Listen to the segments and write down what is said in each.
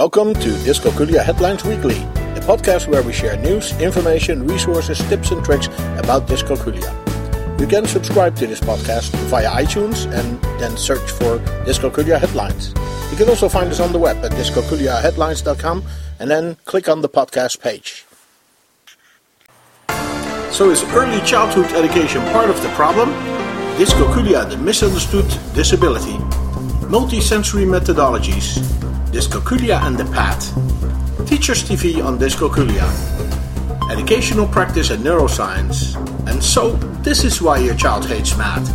Welcome to Dyscalculia Headlines Weekly, a podcast where we share news, information, resources, tips, and tricks about dyscalculia. You can subscribe to this podcast via iTunes and then search for Dyscalculia Headlines. You can also find us on the web at dyscalculiaheadlines.com and then click on the podcast page. So is early childhood education part of the problem? Dyscalculia, the misunderstood disability. Multisensory methodologies. Dyscalculia and the PAT. Teachers TV on dyscalculia. Educational practice and neuroscience. And so, this is why your child hates math.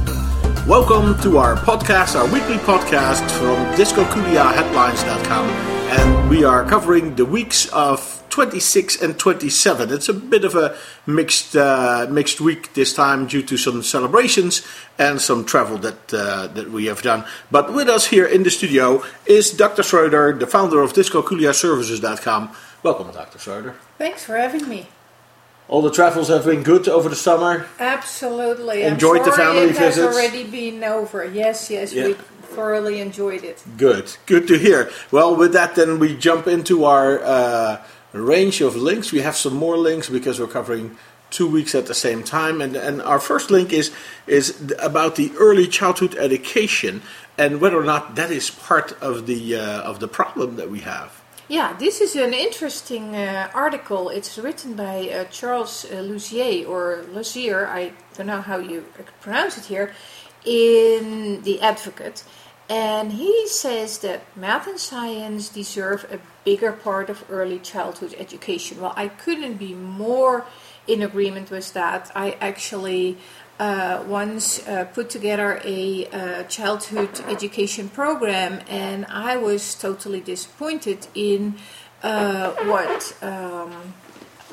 Welcome to our podcast, our weekly podcast from dyscalculiaheadlines.com. And we are covering the weeks of 26 and 27. It's a bit of a mixed uh, mixed week this time due to some celebrations and some travel that uh, that we have done. But with us here in the studio is Dr. Schroeder, the founder of dyscalculiaservices.com. Welcome, Dr. Schroeder. Thanks for having me. All the travels have been good over the summer. Absolutely. Enjoyed the family it has visits? already been over. Yes, yes, Yeah. we thoroughly enjoyed it. Good, good to hear. Well, with that, then we jump into our uh, range of links. We have some more links because we're covering two weeks at the same time, and and our first link is is about the early childhood education and whether or not that is part of the uh, of the problem that we have. Yeah, this is an interesting uh, article. It's written by uh, Charles uh, or Luzier, I don't know how you pronounce it here, in The Advocate. And he says that math and science deserve a bigger part of early childhood education. Well, I couldn't be more in agreement with that. I actually uh, once uh, put together a uh, childhood education program, and I was totally disappointed in uh, what um,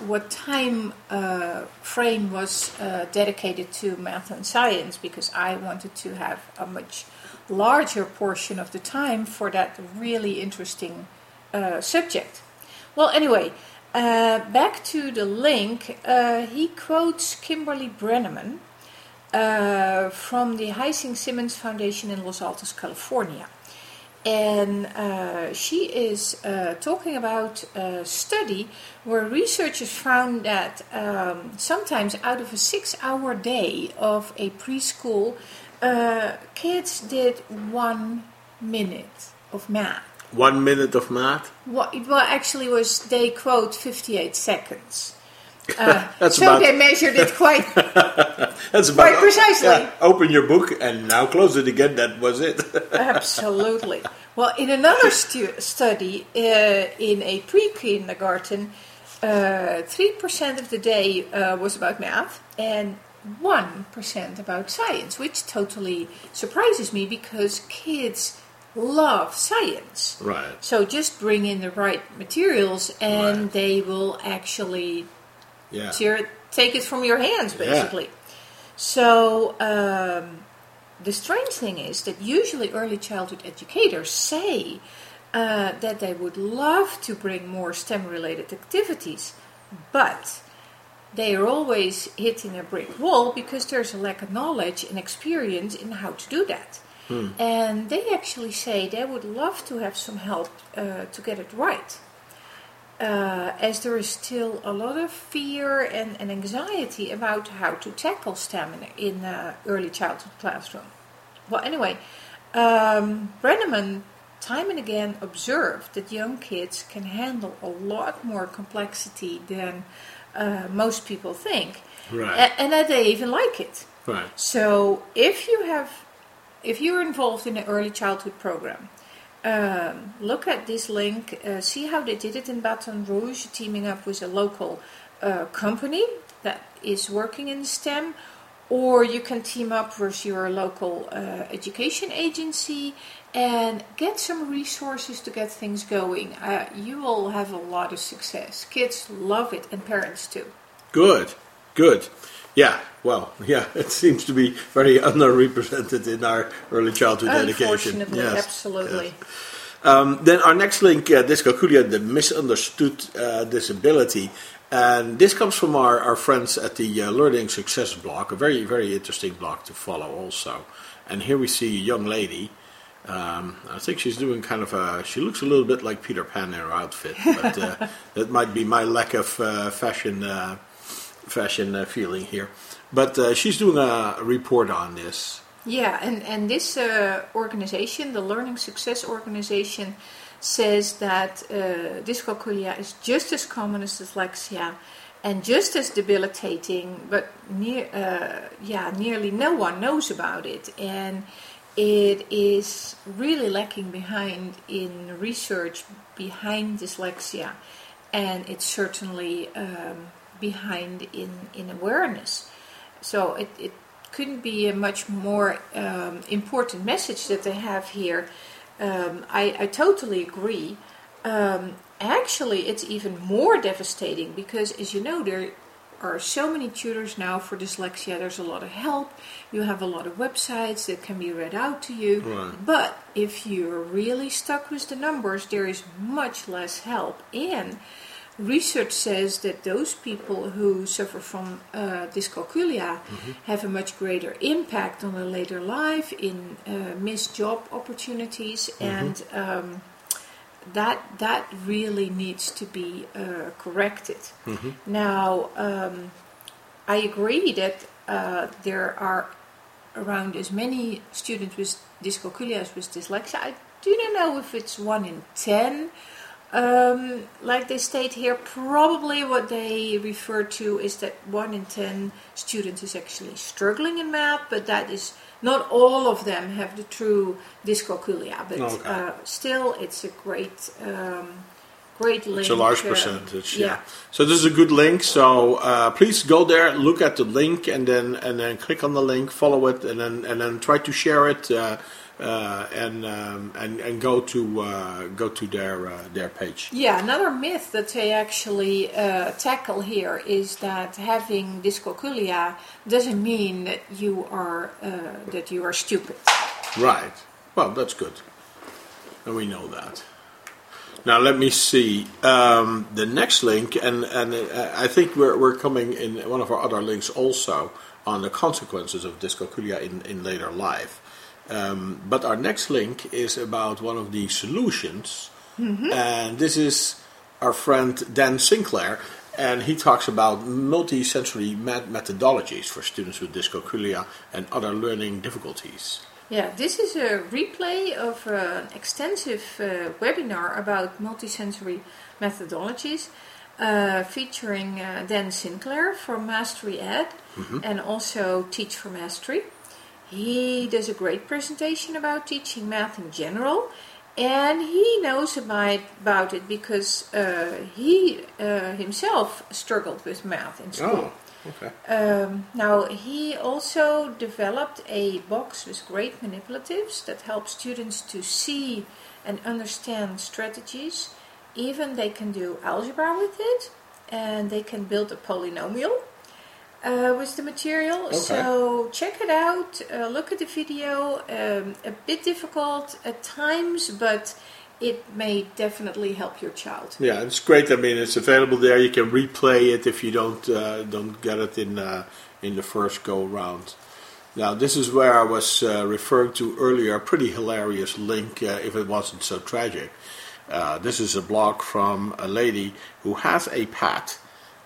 what time uh, frame was uh, dedicated to math and science because I wanted to have a much larger portion of the time for that really interesting uh, subject. Well, anyway, uh, back to the link, uh, he quotes Kimberly Brenneman uh, from the Heising Simons Foundation in Los Altos, California. And uh, she is uh, talking about a study where researchers found that um, sometimes out of a six hour day of a preschool, uh, kids did one minute of math. One minute of math. What, well, actually, was they quote 58 seconds. Uh, That's so about- they measured it quite That's about Quite precisely. Yeah, open your book and now close it again. That was it. Absolutely. Well, in another stu- study uh, in a pre kindergarten, uh, 3% of the day uh, was about math and 1% about science, which totally surprises me because kids love science. right. So just bring in the right materials and Right. they will actually Yeah. tear, take it from your hands, basically. Yeah. So um, the strange thing is that usually early childhood educators say uh, that they would love to bring more STEM-related activities, but they are always hitting a brick wall because there's a lack of knowledge and experience in how to do that. And they actually say they would love to have some help uh, to get it right uh, as there is still a lot of fear and, and anxiety about how to tackle STEM in, in uh, early childhood classroom. Well, anyway, um, Brenneman time and again observed that young kids can handle a lot more complexity than uh, most people think, Right. And that they even like it. Right. So if you have, if you're involved in an early childhood program, um, look at this link, uh, see how they did it in Baton Rouge, teaming up with a local uh, company that is working in STEM, or you can team up with your local uh, education agency and get some resources to get things going. Uh, you will have a lot of success. Kids love it, and parents too. Good, good. Yeah, well, yeah, it seems to be very underrepresented in our early childhood education. Unfortunately, Yes, absolutely. yes. Um, then our next link, uh, Dyscalculia, the misunderstood uh, disability. And this comes from our, our friends at the uh, Learning Success blog, a very, very interesting blog to follow also. And here we see a young lady Um, I think she's doing kind of a. She looks a little bit like Peter Pan in her outfit, but uh, that might be my lack of uh, fashion uh, fashion uh, feeling here. But uh, she's doing a report on this. Yeah, and and this uh, organization, the Learning Success Organization, says that uh, dyscalculia is just as common as dyslexia and just as debilitating, but near, uh, yeah, nearly no one knows about it, and it is really lacking behind in research behind dyslexia, and it's certainly um, behind in in awareness. So it, it couldn't be a much more um, important message that they have here. Um, I, I totally agree. Um, actually, it's even more devastating because, as you know, there are so many tutors now for dyslexia. There's a lot of help. You have a lot of websites that can be read out to you. Right. But if you're really stuck with the numbers, there is much less help. And research says that those people who suffer from uh, dyscalculia have a much greater impact on their later life in uh, missed job opportunities and um, that that really needs to be uh, corrected. Now, um, I agree that uh, there are around as many students with dyscalculia as with dyslexia. I do not know if it's one in ten. Um, like they state here, probably what they refer to is that one in ten students is actually struggling in math, but that is not all of them have the true dyscalculia. But Okay. uh, still, it's a great, um, great link. It's a large uh, percentage. Yeah. yeah. So this is a good link. So uh, please go there, look at the link, and then and then click on the link, follow it, and then and then try to share it, uh, uh, and um, and and go to uh, go to their uh, their page. Yeah, another myth that they actually uh, tackle here is that having dyscalculia doesn't mean that you are uh, that you are stupid. Right. Well, that's good. And we know that. Now let me see um, the next link, and and uh, I think we're we're coming in one of our other links also on the consequences of dyscalculia in in later life. Um, but our next link is about one of the solutions, and this is our friend Dan Sinclair, and he talks about multi-sensory met- methodologies for students with dyscalculia and other learning difficulties. Yeah, this is a replay of an extensive uh, webinar about multisensory methodologies uh, featuring uh, Dan Sinclair from Mastery Ed and also Teach for Mastery. He does a great presentation about teaching math in general, and he knows about, about it because uh, he uh, himself struggled with math in school. Oh, okay. Um, now, he also developed a box with great manipulatives that help students to see and understand strategies. Even they can do algebra with it, and they can build a polynomial uh, with the material. Okay. So check it out. Uh, look at the video. Um, a bit difficult at times, but it may definitely help your child. Yeah, it's great. I mean, it's available there. You can replay it if you don't uh, don't get it in uh, in the first go round. Now, this is where I was uh, referring to earlier. A pretty hilarious link, uh, if it wasn't so tragic. Uh, this is a blog from a lady who has a pet,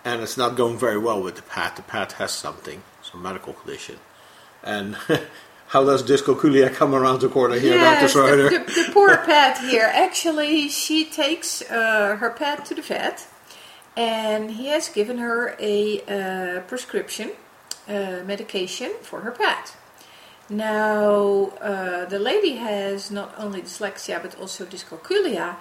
and it's not going very well with the pet. The pet has something, some medical condition, and. How does dyscalculia come around the corner here, Yes, Dr. Schroeder? the, the, the poor pet here. Actually, she takes uh, her pet to the vet, and he has given her a uh, prescription uh, medication for her pet. Now, uh, the lady has not only dyslexia but also dyscalculia,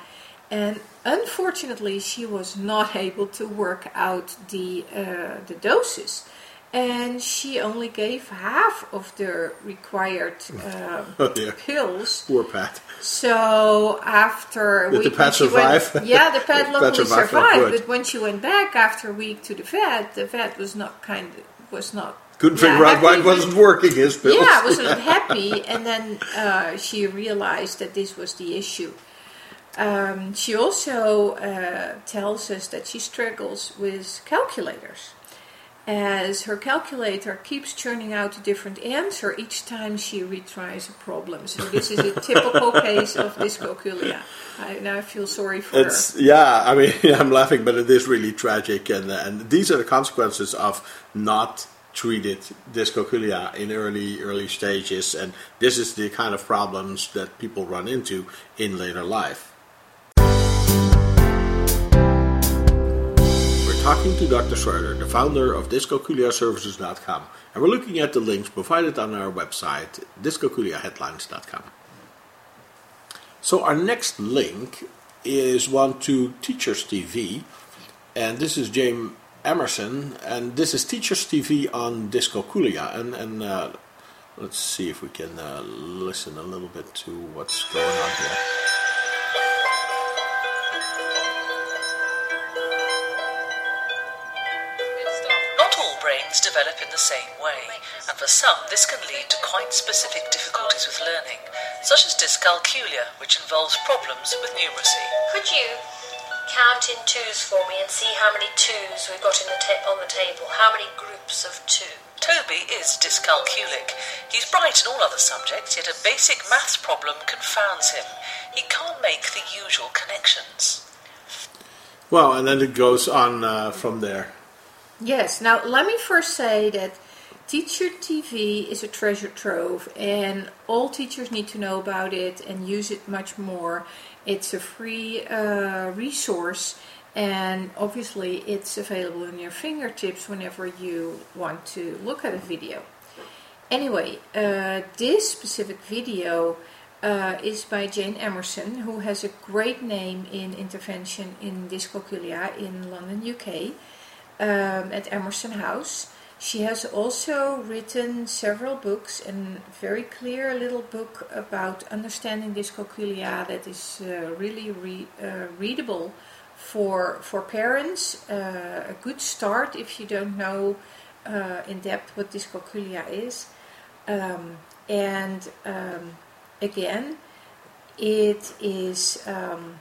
and unfortunately, she was not able to work out the uh, the doses. And she only gave half of the required uh, Oh, pills. Poor pet. So after a Did the week, pet when she went- yeah, the pet The pet luckily survived, oh, survived. But when she went back after a week to the vet, the vet was not kind of was not Couldn't yeah, figure out why it wasn't working, his pills. yeah, wasn't happy. And then uh, she realized that this was the issue. Um, she also uh, tells us that she struggles with calculators. as her calculator keeps churning out a different answer each time she retries a problem. So this is a typical case of dyscalculia. I now feel sorry for It's her. yeah. I mean, I'm laughing, but it is really tragic, and and these are the consequences of not treated dyscalculia in early early stages, and this is the kind of problems that people run into in later life. Talking to Dr. Schroeder, the founder of dyscalculiaservices.com, and we're looking at the links provided on our website, dyscalculiaheadlines.com. So our next link is one to Teachers TV, and this is James Emerson, and this is Teachers TV on dyscalculia, and and uh, let's see if we can uh, listen a little bit to what's going on here. Develop in the same way, and for some this can lead to quite specific difficulties with learning, such as dyscalculia, which involves problems with numeracy. Could you count in twos for me and see how many twos we've got in the ta- on the table? How many groups of two? Toby is dyscalculic. He's bright in all other subjects, yet a basic maths problem confounds him. He can't make the usual connections. Well, and then it goes on uh, from there. Yes, now let me first say that Teacher TV is a treasure trove and all teachers need to know about it and use it much more. It's a free uh, resource and obviously it's available in your fingertips whenever you want to look at a video. Anyway, uh, this specific video uh, is by Jane Emerson, who has a great name in intervention in dyscalculia in London, UK, um, at Emerson House. She has also written several books and very clear little book about understanding dyscalculia that is uh, really re- uh, readable for for parents. Uh, a good start if you don't know uh, in depth what dyscalculia is. Um, and um, again, it is um,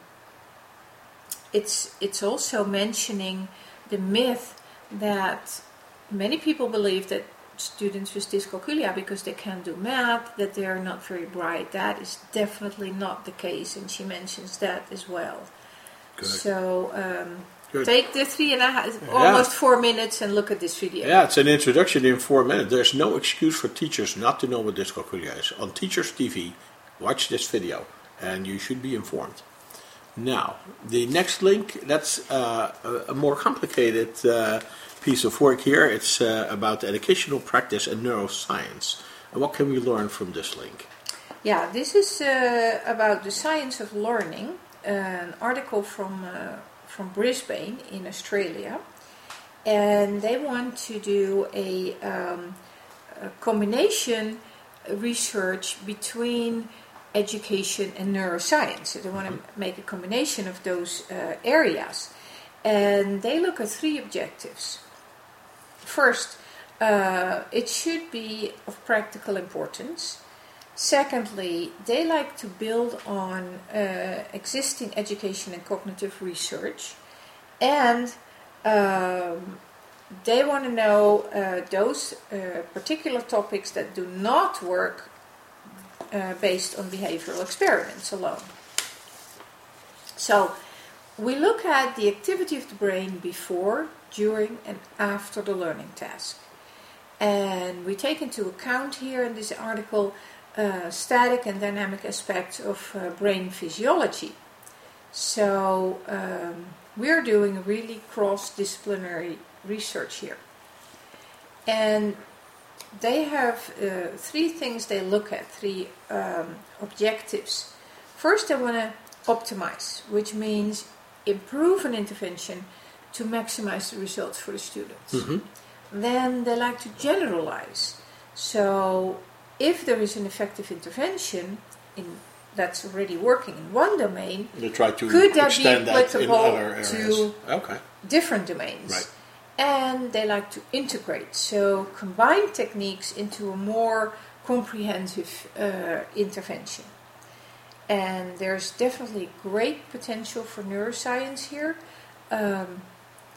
it's it's also mentioning the myth that many people believe that students with dyscalculia because they can't do math that they are not very bright that is definitely not the case and she mentions that as well so um, Good. take the three and a half almost four minutes and look at this video Yeah, it's an introduction in four minutes. There's no excuse for teachers not to know what dyscalculia is. On Teachers TV, watch this video and you should be informed. Now, the next link, that's uh, a, more complicated uh, piece of work here. It's uh, about educational practice and neuroscience. And what can we learn from this link? Yeah, this is uh, about the science of learning, an article from uh, from Brisbane in Australia, and they want to do a, um, a combination research between education and neuroscience. So they want to make a combination of those uh, areas, and they look at three objectives. First, uh, it should be of practical importance. Secondly, they like to build on uh, existing education and cognitive research, and um, they want to know uh, those uh, particular topics that do not work uh, based on behavioral experiments alone. So, we look at the activity of the brain before, during, and after the learning task. And we take into account here in this article uh, static and dynamic aspects of uh, brain physiology. So um, we're doing really cross-disciplinary research here. And they have uh, three things they look at, three um, objectives. First, they want to optimize, which means improve an intervention to maximize the results for the students. Then they like to generalize. So if there is an effective intervention in that's already working in one domain, You try to Could that be extend that in other areas. to- Okay. different domains. Right. And they like to integrate, so combine techniques into a more comprehensive uh, intervention. And there's definitely great potential for neuroscience here. Um,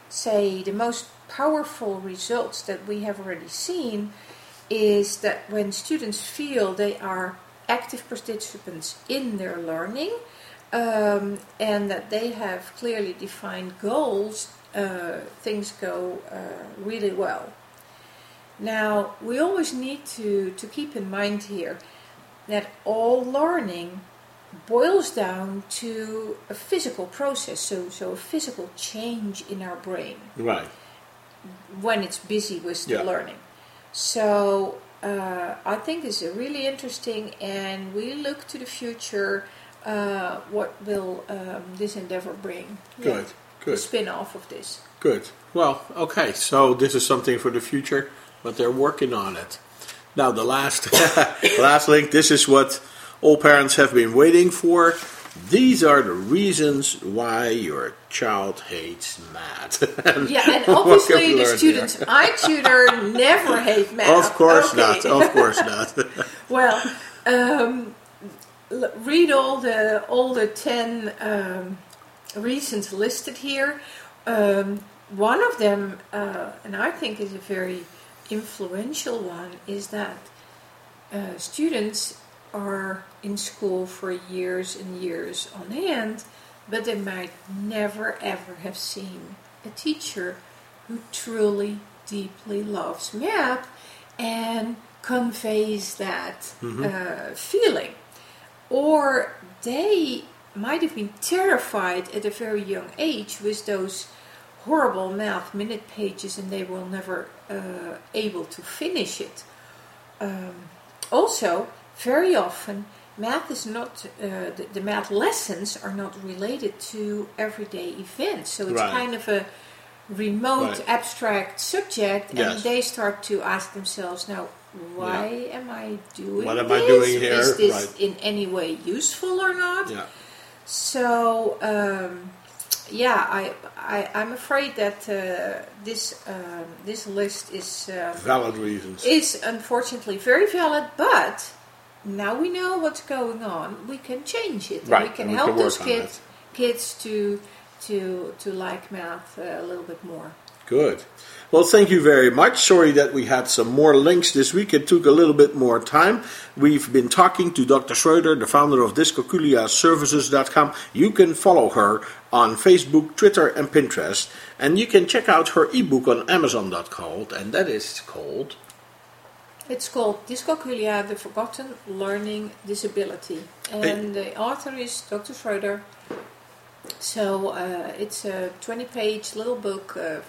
say the most powerful results that we have already seen is that when students feel they are active participants in their learning um, and that they have clearly defined goals, uh, things go uh, really well. Now, we always need to, to keep in mind here that all learning boils down to a physical process, so, so a physical change in our brain Right. when it's busy with the learning. So uh, I think it's a really interesting, and we look to the future. Uh, what will um, this endeavor bring? Good, The good. spin off of this. Good. Well, okay. So this is something for the future, but they're working on it. Now the last last link. This is what all parents have been waiting for. These are the reasons why your child hates math. Yeah, and obviously the students I tutor never hate math. Of course Okay. not. Of course not. Well, um, l- read all the all the ten um, reasons listed here. Um, one of them, uh, and I think is a very influential one, is that uh, students are in school for years and years on end, but they might never ever have seen a teacher who truly, deeply loves math and conveys that uh, feeling. Or they might have been terrified at a very young age with those horrible math minute pages and they were never uh, able to finish it. Um, also, very often, math is not, uh, the, the math lessons are not related to everyday events. So it's Right. kind of a remote, Right. abstract subject, and Yes. they start to ask themselves, now, why am I doing this? What am this? I doing here? Is this Right. in any way useful or not? yeah. So um, yeah, I, I I'm afraid that uh, this um, this list is um, Valid reasons. is unfortunately very valid, but now we know what's going on. We can change it. and Right, we can and we help can those kids kids to to to like math uh, a little bit more. Good. Well, thank you very much. Sorry that we had some more links this week. It took a little bit more time. We've been talking to Dr. Schroeder, the founder of DyscalculiaServices.com. You can follow her on Facebook, Twitter, and Pinterest. And you can check out her ebook on Amazon.com, and that is called It's called Dyscalculia: The Forgotten Learning Disability, and the author is Dr. Schroeder. So uh, it's a 20-page little book, uh,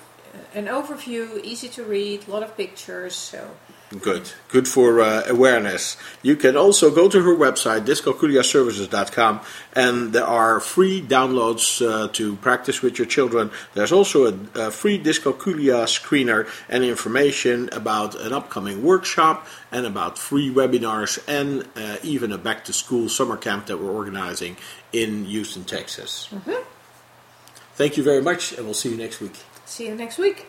an overview, easy to read, a lot of pictures. So Good. Good for uh, awareness. You can also go to her website, dyscalculiaservices.com, and there are free downloads uh, to practice with your children. There's also a, a free dyscalculia screener and information about an upcoming workshop and about free webinars and uh, even a back to school summer camp that we're organizing in Houston, Texas. Thank you very much, and we'll see you next week. See you next week.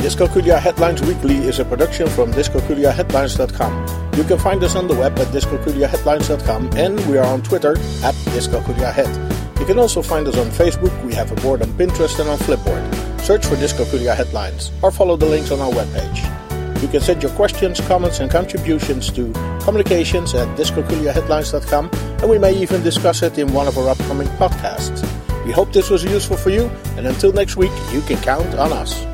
Dyscalculia Headlines Weekly is a production from dyscalculiaheadlines.com. You can find us on the web at dyscalculiaheadlines.com and we are on Twitter at dyscalculiahead. You can also find us on Facebook, we have a board on Pinterest and on Flipboard. Search for Dyscalculia Headlines or follow the links on our webpage. You can send your questions, comments and contributions to communications at dyscalculiaheadlines.com and we may even discuss it in one of our upcoming podcasts. We hope this was useful for you and until next week, you can count on us.